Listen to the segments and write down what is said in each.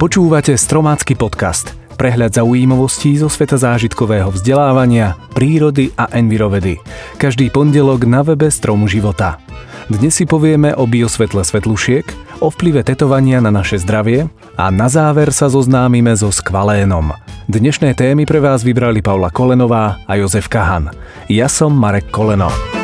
Počúvate Stromácky podcast, prehľad zaujímavostí zo sveta zážitkového vzdelávania, prírody a envirovedy. Každý pondelok na webe Stromu života. Dnes si povieme o biosvetle svetlušiek, o vplyve tetovania na naše zdravie a na záver sa zoznámime so skvalénom. Dnešné témy pre vás vybrali Paula Kolenová a Jozef Kahan. Ja som Marek Koleno.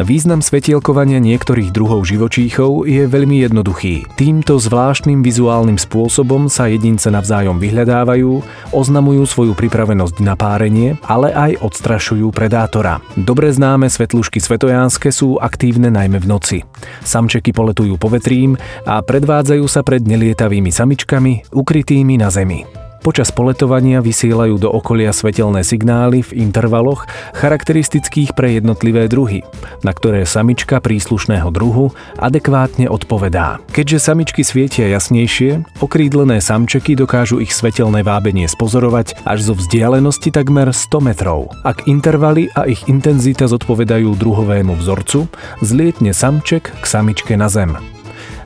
Význam svetielkovania niektorých druhov živočíchov je veľmi jednoduchý. Týmto zvláštnym vizuálnym spôsobom sa jedince navzájom vyhľadávajú, oznamujú svoju pripravenosť na párenie, ale aj odstrašujú predátora. Dobre známe svetlušky svetojánske sú aktívne najmä v noci. Samčeky poletujú povetrím a predvádzajú sa pred nelietavými samičkami ukrytými na zemi. Počas poletovania vysielajú do okolia svetelné signály v intervaloch charakteristických pre jednotlivé druhy, na ktoré samička príslušného druhu adekvátne odpovedá. Keďže samičky svietia jasnejšie, okrídlené samčeky dokážu ich svetelné vábenie spozorovať až zo vzdialenosti takmer 100 metrov. Ak intervaly a ich intenzita zodpovedajú druhovému vzorcu, zlietne samček k samičke na zem.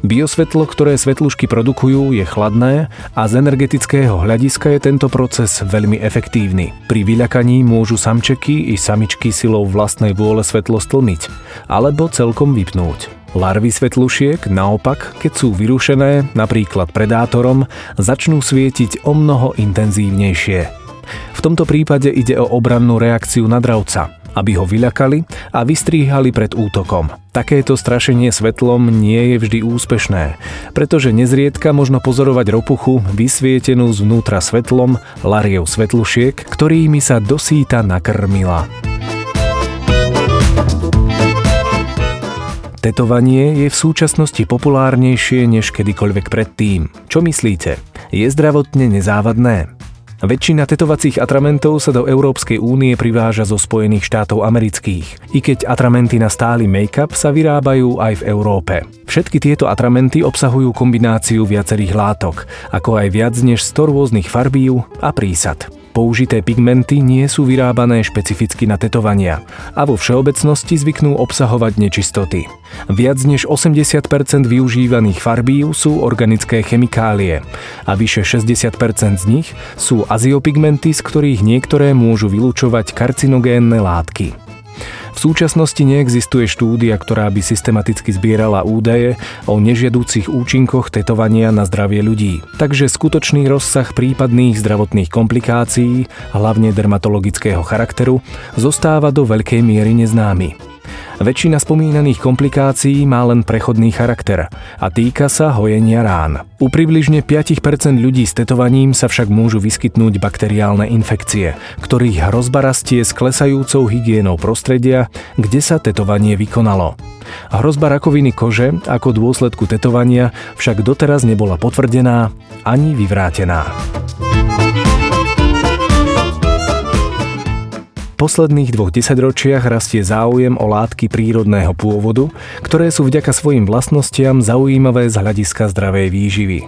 Biosvetlo, ktoré svetlušky produkujú, je chladné a z energetického hľadiska je tento proces veľmi efektívny. Pri vyľakaní môžu samčeky i samičky silou vlastnej vôle svetlo stlmiť alebo celkom vypnúť. Larvy svetlušiek, naopak, keď sú vyrušené, napríklad predátorom, začnú svietiť o mnoho intenzívnejšie. V tomto prípade ide o obrannú reakciu na dravca – aby ho vyľakali a vystríhali pred útokom. Takéto strašenie svetlom nie je vždy úspešné, pretože nezriedka možno pozorovať ropuchu vysvietenú zvnútra svetlom lariev svetlušiek, ktorými sa dosýta nakrmila. Tetovanie je v súčasnosti populárnejšie než kedykoľvek predtým. Čo myslíte? Je zdravotne nezávadné? Väčšina tetovacích atramentov sa do Európskej únie priváža zo Spojených štátov amerických, i keď atramenty na stály make-up sa vyrábajú aj v Európe. Všetky tieto atramenty obsahujú kombináciu viacerých látok, ako aj viac než 100 rôznych farbív a prísad. Použité pigmenty nie sú vyrábané špecificky na tetovania a vo všeobecnosti zvyknú obsahovať nečistoty. Viac než 80% využívaných farbív sú organické chemikálie a vyše 60% z nich sú aziopigmenty, z ktorých niektoré môžu vylúčovať karcinogénne látky. V súčasnosti neexistuje štúdia, ktorá by systematicky zbierala údaje o nežiadúcich účinkoch tetovania na zdravie ľudí. Takže skutočný rozsah prípadných zdravotných komplikácií, hlavne dermatologického charakteru, zostáva do veľkej miery neznámy. Väčšina spomínaných komplikácií má len prechodný charakter a týka sa hojenia rán. U približne 5% ľudí s tetovaním sa však môžu vyskytnúť bakteriálne infekcie, ktorých hrozba rastie s klesajúcou hygienou prostredia, kde sa tetovanie vykonalo. Hrozba rakoviny kože ako dôsledku tetovania však doteraz nebola potvrdená ani vyvrátená. Posledných dvoch desaťročiach rastie záujem o látky prírodného pôvodu, ktoré sú vďaka svojim vlastnostiam zaujímavé z hľadiska zdravej výživy.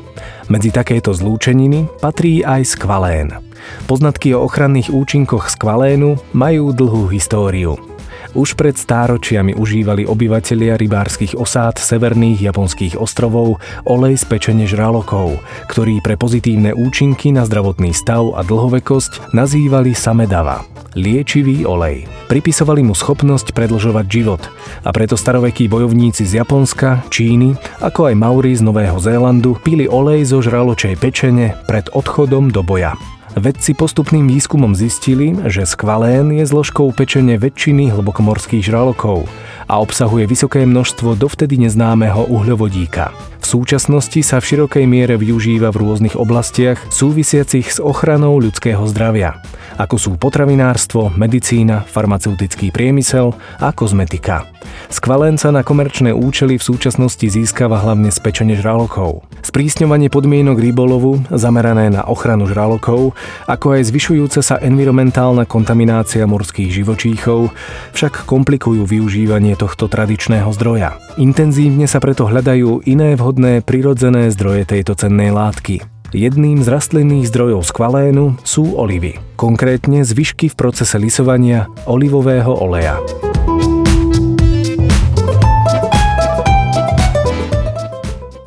Medzi takéto zlúčeniny patrí aj skvalén. Poznatky o ochranných účinkoch skvalénu majú dlhú históriu. Už pred stáročiami užívali obyvatelia rybárskych osád severných japonských ostrovov olej z pečene žralokov, ktorý pre pozitívne účinky na zdravotný stav a dlhovekosť nazývali samedava liečivý olej. Pripisovali mu schopnosť predlžovať život a preto starovekí bojovníci z Japonska, Číny, ako aj Mauri z Nového Zélandu pili olej zo žraločej pečene pred odchodom do boja. Vedci postupným výskumom zistili, že skvalén je zložkou pečene väčšiny hlbokomorských žralokov a obsahuje vysoké množstvo dovtedy neznámeho uhľovodíka. V súčasnosti sa v širokej miere využíva v rôznych oblastiach súvisiacich s ochranou ľudského zdravia, ako sú potravinárstvo, medicína, farmaceutický priemysel a kozmetika. Skvalenca na komerčné účely v súčasnosti získava hlavne z pečene žralokov. Sprísňovanie podmienok rybolovu, zamerané na ochranu žralokov, ako aj zvyšujúca sa environmentálna kontaminácia morských živočíchov, však komplikujú využívanie tohto tradičného zdroja. Intenzívne sa preto hľadajú iné vhodné prirodzené zdroje tejto cennej látky. Jedným z rastlinných zdrojov skvalénu sú olivy, konkrétne zvyšky v procese lisovania olivového oleja.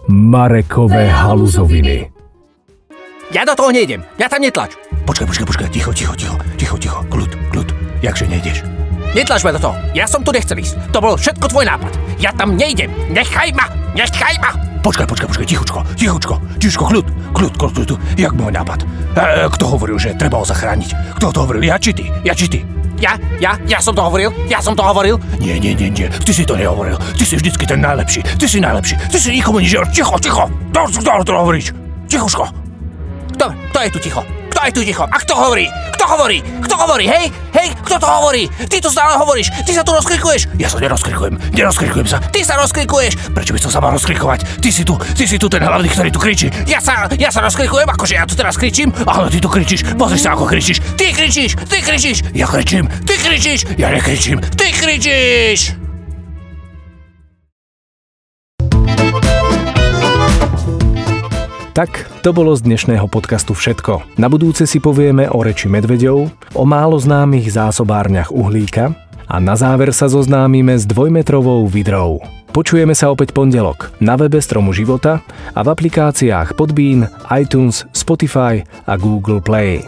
Marekové haluzoviny. Ja do toho nejdem, ja tam netlač. Počkaj, počkaj, počkaj, ticho, ticho, ticho, ticho, ticho, kľud, kľud. Jakže nejdeš? Netlač ma do toho, ja som tu nechcel ísť. To bol všetko tvoj nápad. Ja tam nejdem, nechaj ma, nechaj ma. Počkaj, počkaj, počkaj, tichučko, tichučko, tichučko, kľud, kľud, kľud, kľud, jak môj nápad. E, kto hovoril, že treba ho zachrániť? Kto to hovoril, ja či ty, ja či ty? Ja, ja, ja som to hovoril, ja som to hovoril. Nie, nie, nie, nie, ty si to nehovoril. Ty si vždycky ten najlepší, ty si najlepší, ty si nikomu nič Ticho, ticho, to, to, to hovoríš. Tichuško. Dobre, to je tu ticho. Kto tu ticho? A kto hovorí? Kto hovorí? Kto hovorí? Hej? Hej? Kto to hovorí? Ty tu stále hovoríš. Ty sa tu rozkrikuješ. Ja sa nerozkrikujem. Nerozkrikujem sa. Ty sa rozkrikuješ. Prečo by som sa mal rozkrikovať? Ty si tu, ty si tu ten hlavný, ktorý tu kričí. Ja sa, ja sa rozkrikujem, akože ja tu teraz kričím. Ale ty tu kričíš. Pozri sa, ako kričíš. Ty kričíš. Ty kričíš. Ja kričím. Ty kričíš. Ja nekričím. Ty kričíš. Tak, to bolo z dnešného podcastu všetko. Na budúce si povieme o reči medveďov, o málo známych zásobárniach uhlíka a na záver sa zoznámime s dvojmetrovou vidrou. Počujeme sa opäť pondelok na webe Stromu života a v aplikáciách Podbean, iTunes, Spotify a Google Play.